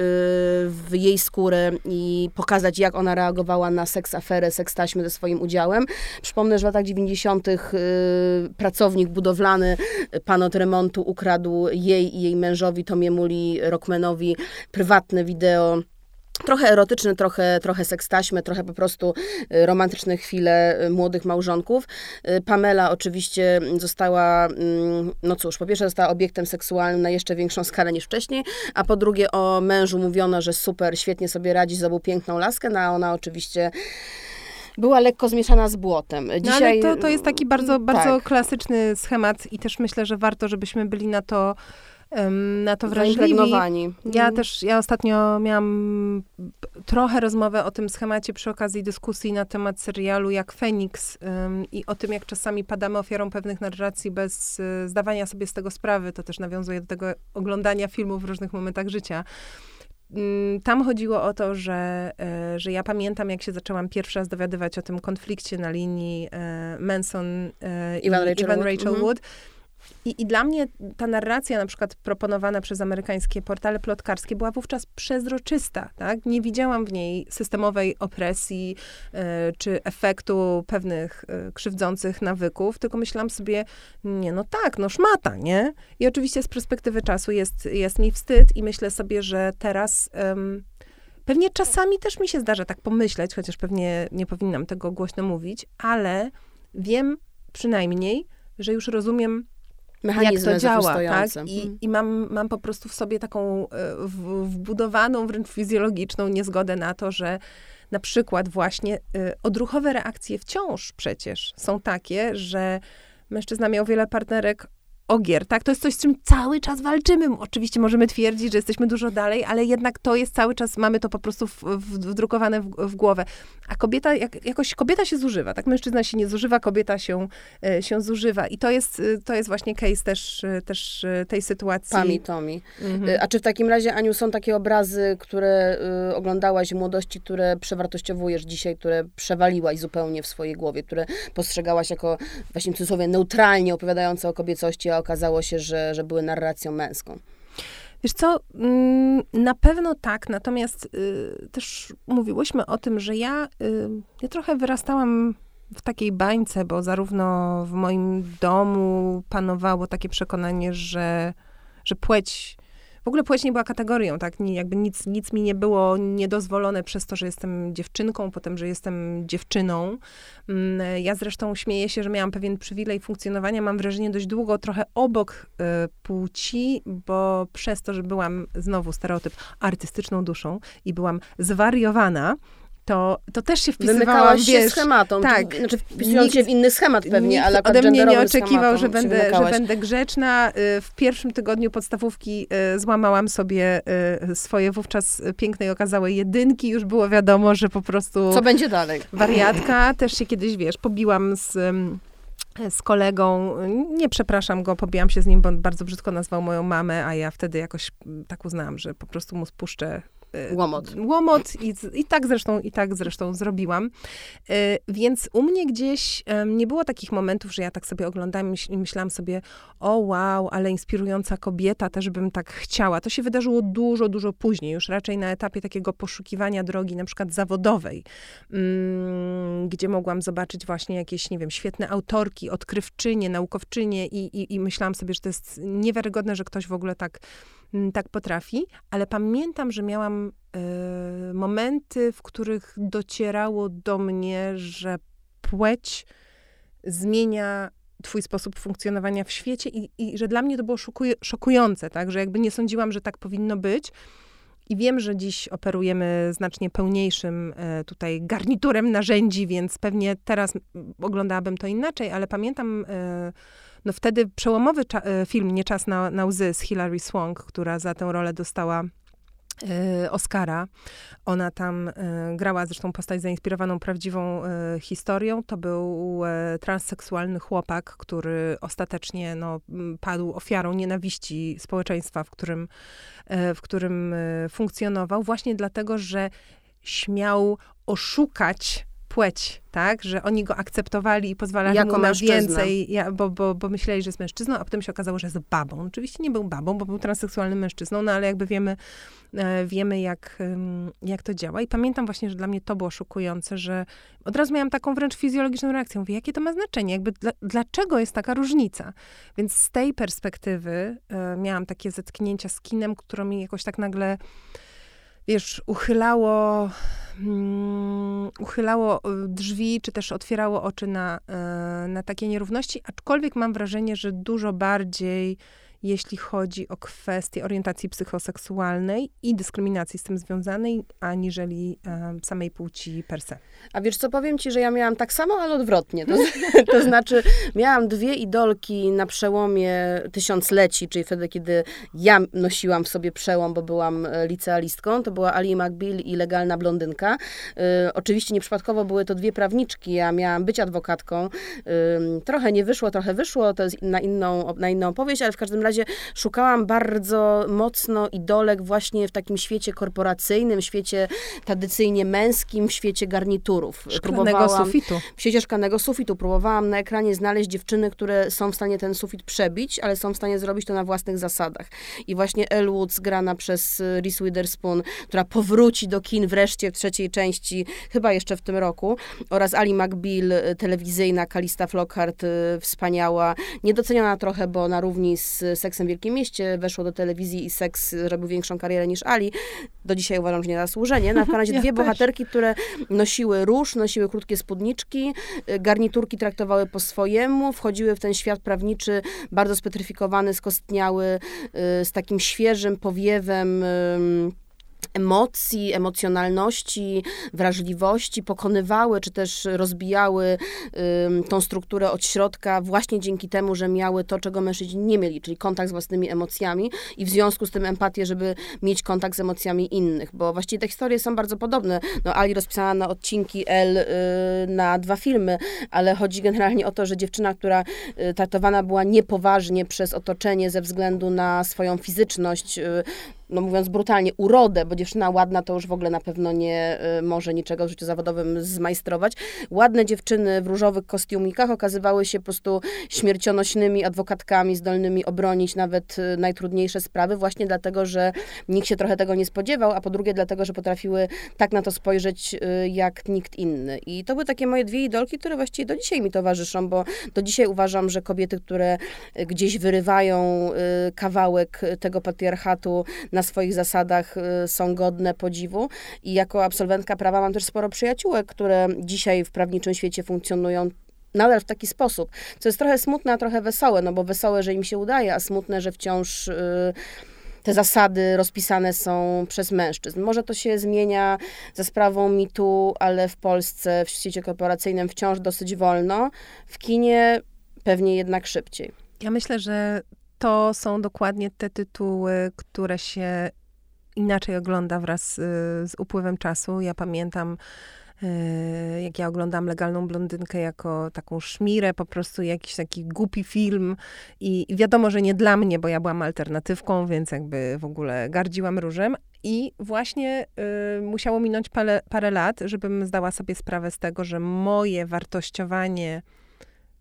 w jej skórę i pokazać, jak ona reagowała na seks aferę, seks taśmy ze swoim udziałem. Przypomnę, że w latach 90. Y, pracownik budowlany, pan od remontu ukradł jej i jej mężowi, Tomiemu Rockmanowi, prywatne wideo trochę erotyczne, trochę, trochę sekstaśmy, trochę po prostu y, romantyczne chwile y, młodych małżonków. Pamela oczywiście została, mm, no cóż, po pierwsze została obiektem seksualnym na jeszcze większą skalę niż wcześniej, a po drugie o mężu mówiono, że super, świetnie sobie radzi, zdobył piękną laskę, no a ona oczywiście była lekko zmieszana z błotem. Dzisiaj... No, ale to, to jest taki bardzo, bardzo tak. klasyczny schemat i też myślę, że warto, żebyśmy byli na to na to wrażliwi. Ja mhm. też, ja ostatnio miałam trochę rozmowę o tym schemacie przy okazji dyskusji na temat serialu jak Feniks um, i o tym, jak czasami padamy ofiarą pewnych narracji bez y, zdawania sobie z tego sprawy. To też nawiązuje do tego oglądania filmów w różnych momentach życia. Mm, tam chodziło o to, że, e, że ja pamiętam, jak się zaczęłam pierwszy raz dowiadywać o tym konflikcie na linii e, Manson i Ivan Rachel, Ivan Rachel Wood. Wood. I, I dla mnie ta narracja, na przykład proponowana przez amerykańskie portale plotkarskie, była wówczas przezroczysta. Tak? Nie widziałam w niej systemowej opresji y, czy efektu pewnych y, krzywdzących nawyków, tylko myślałam sobie, nie, no tak, no szmata, nie? I oczywiście z perspektywy czasu jest, jest mi wstyd i myślę sobie, że teraz. Pewnie czasami też mi się zdarza tak pomyśleć, chociaż pewnie nie powinnam tego głośno mówić, ale wiem przynajmniej, że już rozumiem Mechanizmy jak to działa, tak? I, Mhm. i mam, mam po prostu w sobie taką e, w, wbudowaną, wręcz fizjologiczną niezgodę na to, że na przykład właśnie y, odruchowe reakcje wciąż przecież są takie, że mężczyzna miał wiele partnerek ogier, tak? To jest coś, z czym cały czas walczymy. Oczywiście możemy twierdzić, że jesteśmy dużo dalej, ale jednak to jest cały czas, mamy to po prostu w, w, wdrukowane w, w głowę. A kobieta, jak, jakoś kobieta się zużywa, tak? Mężczyzna się nie zużywa, kobieta się, e, się zużywa. I to jest, e, to jest właśnie case też, e, też tej sytuacji. Pami Tomi. Mhm. A czy w takim razie, Aniu, są takie obrazy, które y, oglądałaś w młodości, które przewartościowujesz dzisiaj, które przewaliłaś zupełnie w swojej głowie, które postrzegałaś jako właśnie w cudzysłowie neutralnie opowiadające o kobiecości, okazało się, że, że były narracją męską? Wiesz co, mm, na pewno tak, natomiast y, też mówiłyśmy o tym, że ja, y, ja trochę wyrastałam w takiej bańce, bo zarówno w moim domu panowało takie przekonanie, że, że płeć, w ogóle płeć nie była kategorią, tak, nie, jakby nic, nic mi nie było niedozwolone przez to, że jestem dziewczynką, potem, że jestem dziewczyną. Mm, Ja zresztą śmieję się, że miałam pewien przywilej funkcjonowania, mam wrażenie, dość długo trochę obok y, płci, bo przez to, że byłam, znowu stereotyp, artystyczną duszą i byłam zwariowana, to, to też się wpisywałam, Wymykałaś się wiesz, schematom, tak. czy, znaczy wpisując się w inny schemat pewnie, ale ode mnie nie oczekiwał, że będę, że będę grzeczna. Y, W pierwszym tygodniu podstawówki y, złamałam sobie y, swoje wówczas piękne i okazałe jedynki. Już było wiadomo, że po prostu Co będzie dalej? wariatka. Też się kiedyś, wiesz, pobiłam z... z kolegą, nie przepraszam go, pobiłam się z nim, bo on bardzo brzydko nazwał moją mamę, a ja wtedy jakoś mm, tak uznałam, że po prostu mu spuszczę Łomot. Łomot i, i tak zresztą, i tak zresztą zrobiłam. Y, Więc u mnie gdzieś nie było takich momentów, że ja tak sobie oglądałam i myśl- i myślałam sobie, o wow, ale inspirująca kobieta, też bym tak chciała. To się wydarzyło dużo, dużo później, już raczej na etapie takiego poszukiwania drogi, na przykład zawodowej, mm, gdzie mogłam zobaczyć właśnie jakieś, nie wiem, świetne autorki, odkrywczynie, naukowczynie i, i, i myślałam sobie, że to jest niewiarygodne, że ktoś w ogóle tak, tak potrafi, ale pamiętam, że miałam e, momenty, w których docierało do mnie, że płeć zmienia twój sposób funkcjonowania w świecie i, i że dla mnie to było szokujące, tak, że jakby nie sądziłam, że tak powinno być. I wiem, że dziś operujemy znacznie pełniejszym e, tutaj garniturem narzędzi, więc pewnie teraz mm, oglądałabym to inaczej, ale pamiętam e, no wtedy przełomowy e, film Nie czas na, na łzy z Hilary Swank, która za tę rolę dostała e, Oscara. Ona tam e, grała zresztą postać zainspirowaną prawdziwą historią. To był transseksualny chłopak, który ostatecznie no, padł ofiarą nienawiści społeczeństwa, w którym, w którym funkcjonował, właśnie dlatego, że śmiał oszukać płeć, tak? Że oni go akceptowali i pozwalali Jako mu na mężczyznę. więcej, ja, bo, bo, bo myśleli, że jest mężczyzną, a potem się okazało, że jest babą. Oczywiście nie był babą, bo był transseksualnym mężczyzną, no ale jakby wiemy, e, wiemy jak, jak to działa. I pamiętam właśnie, że dla mnie to było szokujące, że od razu miałam taką wręcz fizjologiczną reakcję. Mówię, jakie to ma znaczenie? Jakby dla, dlaczego jest taka różnica? Więc z tej perspektywy e, miałam takie zetknięcia z kinem, które mi jakoś tak nagle wiesz, uchylało, mm, uchylało y, drzwi, czy też otwierało oczy na, y, na takie nierówności, aczkolwiek mam wrażenie, że dużo bardziej jeśli chodzi o kwestię orientacji psychoseksualnej i dyskryminacji z tym związanej, aniżeli samej płci per se. A wiesz co, powiem ci, że ja miałam tak samo, ale odwrotnie. To, to znaczy, miałam dwie idolki na przełomie tysiącleci, czyli wtedy, kiedy ja nosiłam w sobie przełom, bo byłam e, licealistką. To była Ali McBeal i legalna blondynka. Y, oczywiście nieprzypadkowo były to dwie prawniczki. Ja miałam być adwokatką. Trochę nie wyszło, trochę wyszło. To jest na inną, na inną opowieść, ale w każdym razie szukałam bardzo mocno idolek właśnie w takim świecie korporacyjnym, świecie tradycyjnie męskim, w świecie garniturów. Szklanego sufitu. w świecie szklanego sufitu. Próbowałam na ekranie znaleźć dziewczyny, które są w stanie ten sufit przebić, ale są w stanie zrobić to na własnych zasadach. I właśnie Elle Woods, grana przez y, Reese Witherspoon, która powróci do kin wreszcie w trzeciej części, chyba jeszcze w tym roku, oraz Ali McBeal, y, telewizyjna, Kalista Flockhart, y, wspaniała, niedoceniona trochę, bo na równi z Seksem w Wielkim Mieście, weszło do telewizji i seks robił większą karierę niż Ali. Do dzisiaj uważam, że nie zasłużenie. Na razie Ja dwie też. bohaterki, które nosiły róż, nosiły krótkie spódniczki, y, garniturki traktowały po swojemu, wchodziły w ten świat prawniczy bardzo spetryfikowany, skostniały, y, z takim świeżym powiewem emocji, emocjonalności, wrażliwości, pokonywały czy też rozbijały tą strukturę od środka właśnie dzięki temu, że miały to, czego mężczyźni nie mieli, czyli kontakt z własnymi emocjami i w związku z tym empatię, żeby mieć kontakt z emocjami innych, bo właściwie te historie są bardzo podobne. No, Ali rozpisana na odcinki, L y, na dwa filmy, ale chodzi generalnie o to, że dziewczyna, która y, traktowana była niepoważnie przez otoczenie ze względu na swoją fizyczność, y, no mówiąc brutalnie, urodę, bo dziewczyna ładna to już w ogóle na pewno nie y, może niczego w życiu zawodowym zmajstrować. Ładne dziewczyny w różowych kostiumikach okazywały się po prostu śmiercionośnymi adwokatkami, zdolnymi obronić nawet y, najtrudniejsze sprawy, właśnie dlatego, że nikt się trochę tego nie spodziewał, a po drugie dlatego, że potrafiły tak na to spojrzeć y, jak nikt inny. I to były takie moje dwie idolki, które właściwie do dzisiaj mi towarzyszą, bo do dzisiaj uważam, że kobiety, które gdzieś wyrywają kawałek tego patriarchatu na swoich zasadach y, są godne podziwu. I jako absolwentka prawa mam też sporo przyjaciółek, które dzisiaj w prawniczym świecie funkcjonują nadal w taki sposób, co jest trochę smutne, a trochę wesołe, no bo wesołe, że im się udaje, a smutne, że wciąż... y, te zasady rozpisane są przez mężczyzn. Może to się zmienia za sprawą mitu, ale w Polsce, w świecie korporacyjnym wciąż dosyć wolno. W kinie pewnie jednak szybciej. Ja myślę, że to są dokładnie te tytuły, które się inaczej ogląda wraz y, z upływem czasu. Ja pamiętam, y, jak ja oglądam Legalną Blondynkę jako taką szmirę, po prostu jakiś taki głupi film i wiadomo, że nie dla mnie, bo ja byłam alternatywką, więc jakby w ogóle gardziłam różem. I właśnie y, musiało minąć parę, parę lat, żebym zdała sobie sprawę z tego, że moje wartościowanie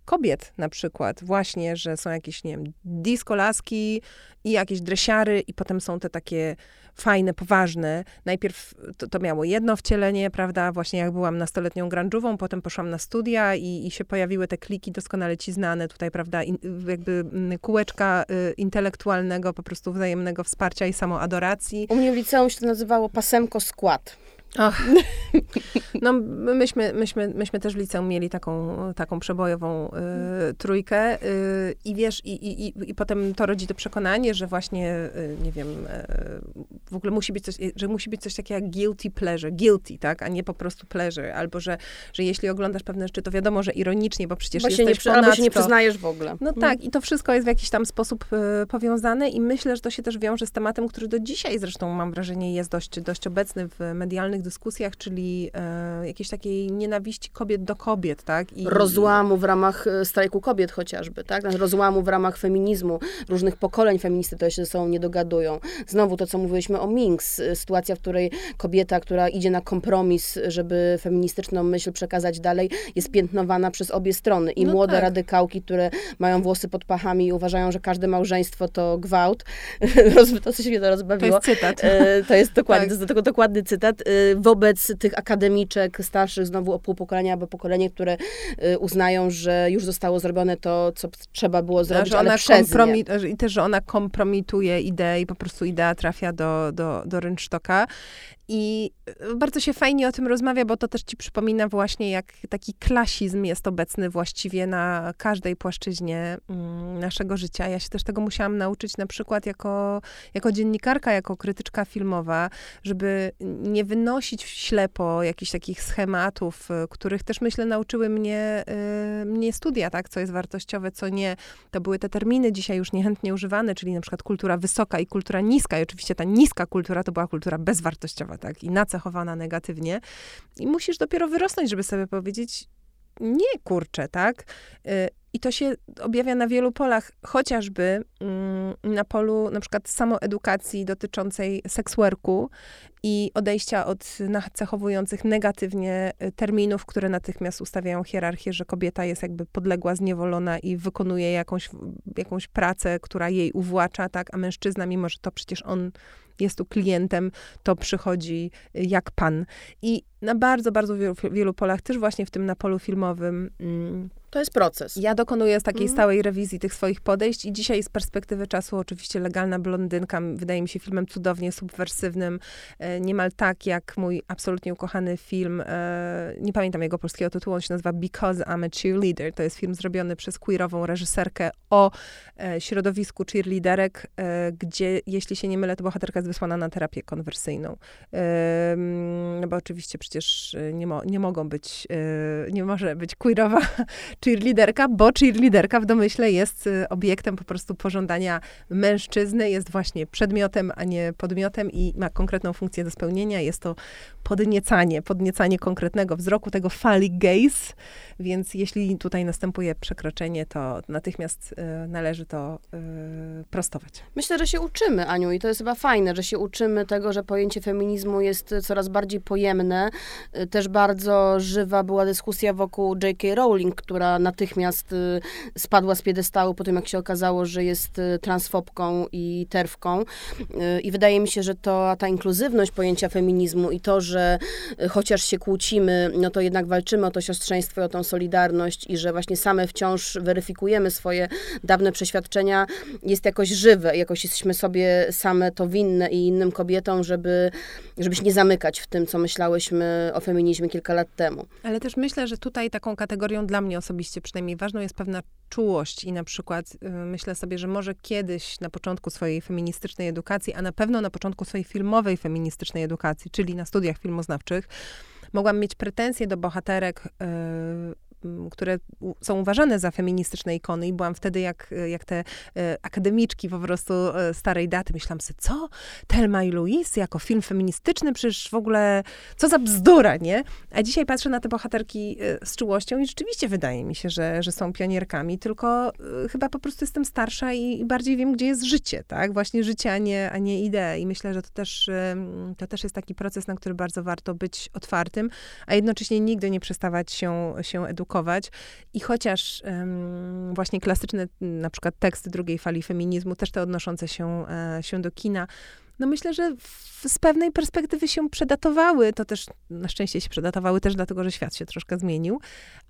kobiet na przykład, właśnie, że są jakieś, nie wiem, disco-laski i jakieś dresiary i potem są te takie fajne, poważne. Najpierw to, to miało jedno wcielenie, prawda, właśnie jak byłam nastoletnią grunge'ową, potem poszłam na studia i, i się pojawiły te kliki doskonale ci znane tutaj, prawda, in, jakby mm, kółeczka y, intelektualnego, po prostu wzajemnego wsparcia i samoadoracji. U mnie w liceum się to nazywało pasemko skład. Ach. No, myśmy, myśmy, myśmy też w liceum mieli taką, taką przebojową y, trójkę y, i wiesz, i, i, i, i potem to rodzi to przekonanie, że właśnie, y, nie wiem, y, w ogóle musi być coś, że musi być coś takiego jak guilty pleasure, guilty, tak, a nie po prostu pleasure, albo że, że jeśli oglądasz pewne rzeczy, to wiadomo, że ironicznie, bo przecież Bo jesteś nie, przy- albo się nie przyznajesz w ogóle. No tak, i to wszystko jest w jakiś tam sposób e, powiązane i myślę, że to się też wiąże z tematem, który do dzisiaj zresztą mam wrażenie jest dość, dość obecny w medialnych dyskusjach, czyli e, jakiejś takiej nienawiści kobiet do kobiet, tak? I, rozłamu w ramach e, strajku kobiet chociażby, tak? Rozłamu w ramach feminizmu, różnych pokoleń feministy to się ze sobą nie dogadują. Znowu to, co mówiliśmy o Minks, e, sytuacja, w której kobieta, która idzie na kompromis, żeby feministyczną myśl przekazać dalej, jest piętnowana przez obie strony. I No młode tak. radykałki, które mają włosy pod pachami i uważają, że każde małżeństwo to gwałt. To coś mnie to To rozbawiło. jest cytat. E, To jest dokładnie, Tak. to dokładny cytat. Wobec tych akademiczek starszych, znowu o pół pokolenia, albo pokolenie, które e, uznają, że już zostało zrobione to, co trzeba było zrobić, że ale przez nie. I też, że ona kompromituje ideę i po prostu idea trafia do, do, do rynsztoka. I bardzo się fajnie o tym rozmawia, bo to też ci przypomina właśnie, jak taki klasizm jest obecny właściwie na każdej płaszczyźnie mm, naszego życia. Ja się też tego musiałam nauczyć na przykład jako, jako dziennikarka, jako krytyczka filmowa, żeby nie wynosić ślepo jakichś takich schematów, y, których też myślę nauczyły mnie, y, mnie studia, tak, co jest wartościowe, co nie. To były te terminy dzisiaj już niechętnie używane, czyli na przykład kultura wysoka i kultura niska. I oczywiście ta niska kultura to była kultura bezwartościowa, tak, i nacechowana negatywnie. I musisz dopiero wyrosnąć, żeby sobie powiedzieć, nie kurczę, tak? Y, I to się objawia na wielu polach, chociażby mm, na polu na przykład samoedukacji dotyczącej seksworku i odejścia od nacechowujących negatywnie y, terminów, które natychmiast ustawiają hierarchię, że kobieta jest jakby podległa, zniewolona i wykonuje jakąś, jakąś pracę, która jej uwłacza, tak? A mężczyzna, mimo że to przecież on jest tu klientem, to przychodzi y, jak pan. I na bardzo, bardzo wielu, wielu polach, też właśnie w tym na polu filmowym. Mm, to jest proces. Ja dokonuję takiej mm. stałej rewizji tych swoich podejść i dzisiaj z perspektywy czasu oczywiście Legalna Blondynka wydaje mi się filmem cudownie subwersywnym, e, niemal tak jak mój absolutnie ukochany film, e, nie pamiętam jego polskiego tytułu, on się nazywa Because I'm a Cheerleader. To jest film zrobiony przez queerową reżyserkę o e, środowisku cheerleaderek, gdzie, jeśli się nie mylę, to bohaterka jest wysłana na terapię konwersyjną. No bo oczywiście przecież nie, mo nie mogą być, nie może być queerowa cheerleaderka, bo cheerleaderka w domyśle jest y, obiektem po prostu pożądania mężczyzny, jest właśnie przedmiotem, a nie podmiotem i ma konkretną funkcję do spełnienia. Jest to podniecanie, podniecanie konkretnego wzroku, tego phallic gaze, więc jeśli tutaj następuje przekroczenie, to natychmiast y, należy to y, prostować. Myślę, że się uczymy, Aniu, i to jest chyba fajne, że się uczymy tego, że pojęcie feminizmu jest coraz bardziej pojemne. Y, też bardzo żywa była dyskusja wokół J.K. Rowling, która natychmiast y, spadła z piedestału po tym, jak się okazało, że jest y, transfobką i terwką. I wydaje mi się, że to ta inkluzywność pojęcia feminizmu i to, że chociaż się kłócimy, no to jednak walczymy o to siostrzeństwo i o tą solidarność i że właśnie same wciąż weryfikujemy swoje dawne przeświadczenia, jest jakoś żywe, jakoś jesteśmy sobie same to winne i innym kobietom, żeby, żeby się nie zamykać w tym, co myślałyśmy o feminizmie kilka lat temu. Ale też myślę, że tutaj taką kategorią dla mnie osobiście przynajmniej ważną jest pewna czułość i na przykład y, myślę sobie, że może kiedyś na początku swojej feministycznej edukacji, a na pewno na początku swojej filmowej feministycznej edukacji, czyli na studiach filmoznawczych, mogłam mieć pretensje do bohaterek y, które są uważane za feministyczne ikony i byłam wtedy jak, jak te e, akademiczki po prostu e, starej daty. Myślałam sobie, co? Telma i Louise jako film feministyczny? Przecież w ogóle, co za bzdura, nie? A dzisiaj patrzę na te bohaterki e, z czułością i rzeczywiście wydaje mi się, że, że są pionierkami, tylko chyba po prostu jestem starsza i, i bardziej wiem, gdzie jest życie, tak? Właśnie życie, a nie, a nie idee. I myślę, że to też, to też jest taki proces, na który bardzo warto być otwartym, a jednocześnie nigdy nie przestawać się, się edukować i chociaż um, właśnie klasyczne na przykład teksty drugiej fali feminizmu, też te odnoszące się, e, się do kina, no myślę, że w, z pewnej perspektywy się przedatowały. To też na szczęście się przedatowały też dlatego, że świat się troszkę zmienił,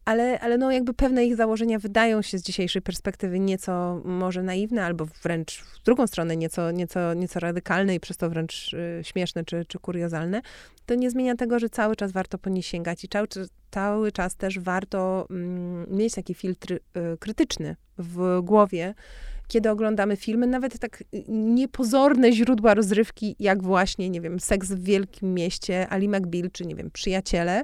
ale, ale no jakby pewne ich założenia wydają się z dzisiejszej perspektywy nieco może naiwne, albo wręcz w drugą stronę nieco, nieco, nieco radykalne i przez to wręcz y, śmieszne czy, czy kuriozalne. To nie zmienia tego, że cały czas warto po nie sięgać i cały, cały czas też warto mm, mieć taki filtr y, krytyczny w głowie, kiedy oglądamy filmy, nawet tak niepozorne źródła rozrywki, jak właśnie, nie wiem, Seks w Wielkim Mieście, Ali McBeal, czy nie wiem, Przyjaciele,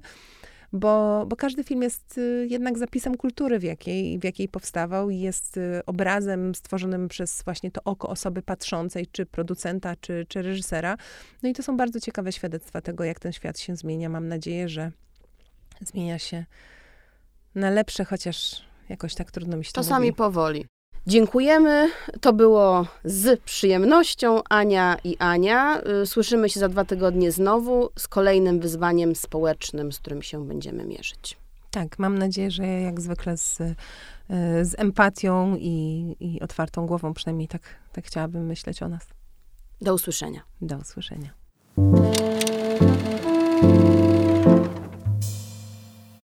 bo, bo każdy film jest y, jednak zapisem kultury, w jakiej, w jakiej powstawał i jest y, obrazem stworzonym przez właśnie to oko osoby patrzącej, czy producenta, czy, czy reżysera. No i to są bardzo ciekawe świadectwa tego, jak ten świat się zmienia. Mam nadzieję, że zmienia się na lepsze, chociaż jakoś tak trudno mi się to Czasami mówi. powoli. Dziękujemy. To było z przyjemnością Ania i Ania. Y, słyszymy się za dwa tygodnie znowu z kolejnym wyzwaniem społecznym, z którym się będziemy mierzyć. Tak, mam nadzieję, że jak zwykle z, y, z empatią i, i otwartą głową, przynajmniej tak, tak chciałabym myśleć o nas. Do usłyszenia. Do usłyszenia.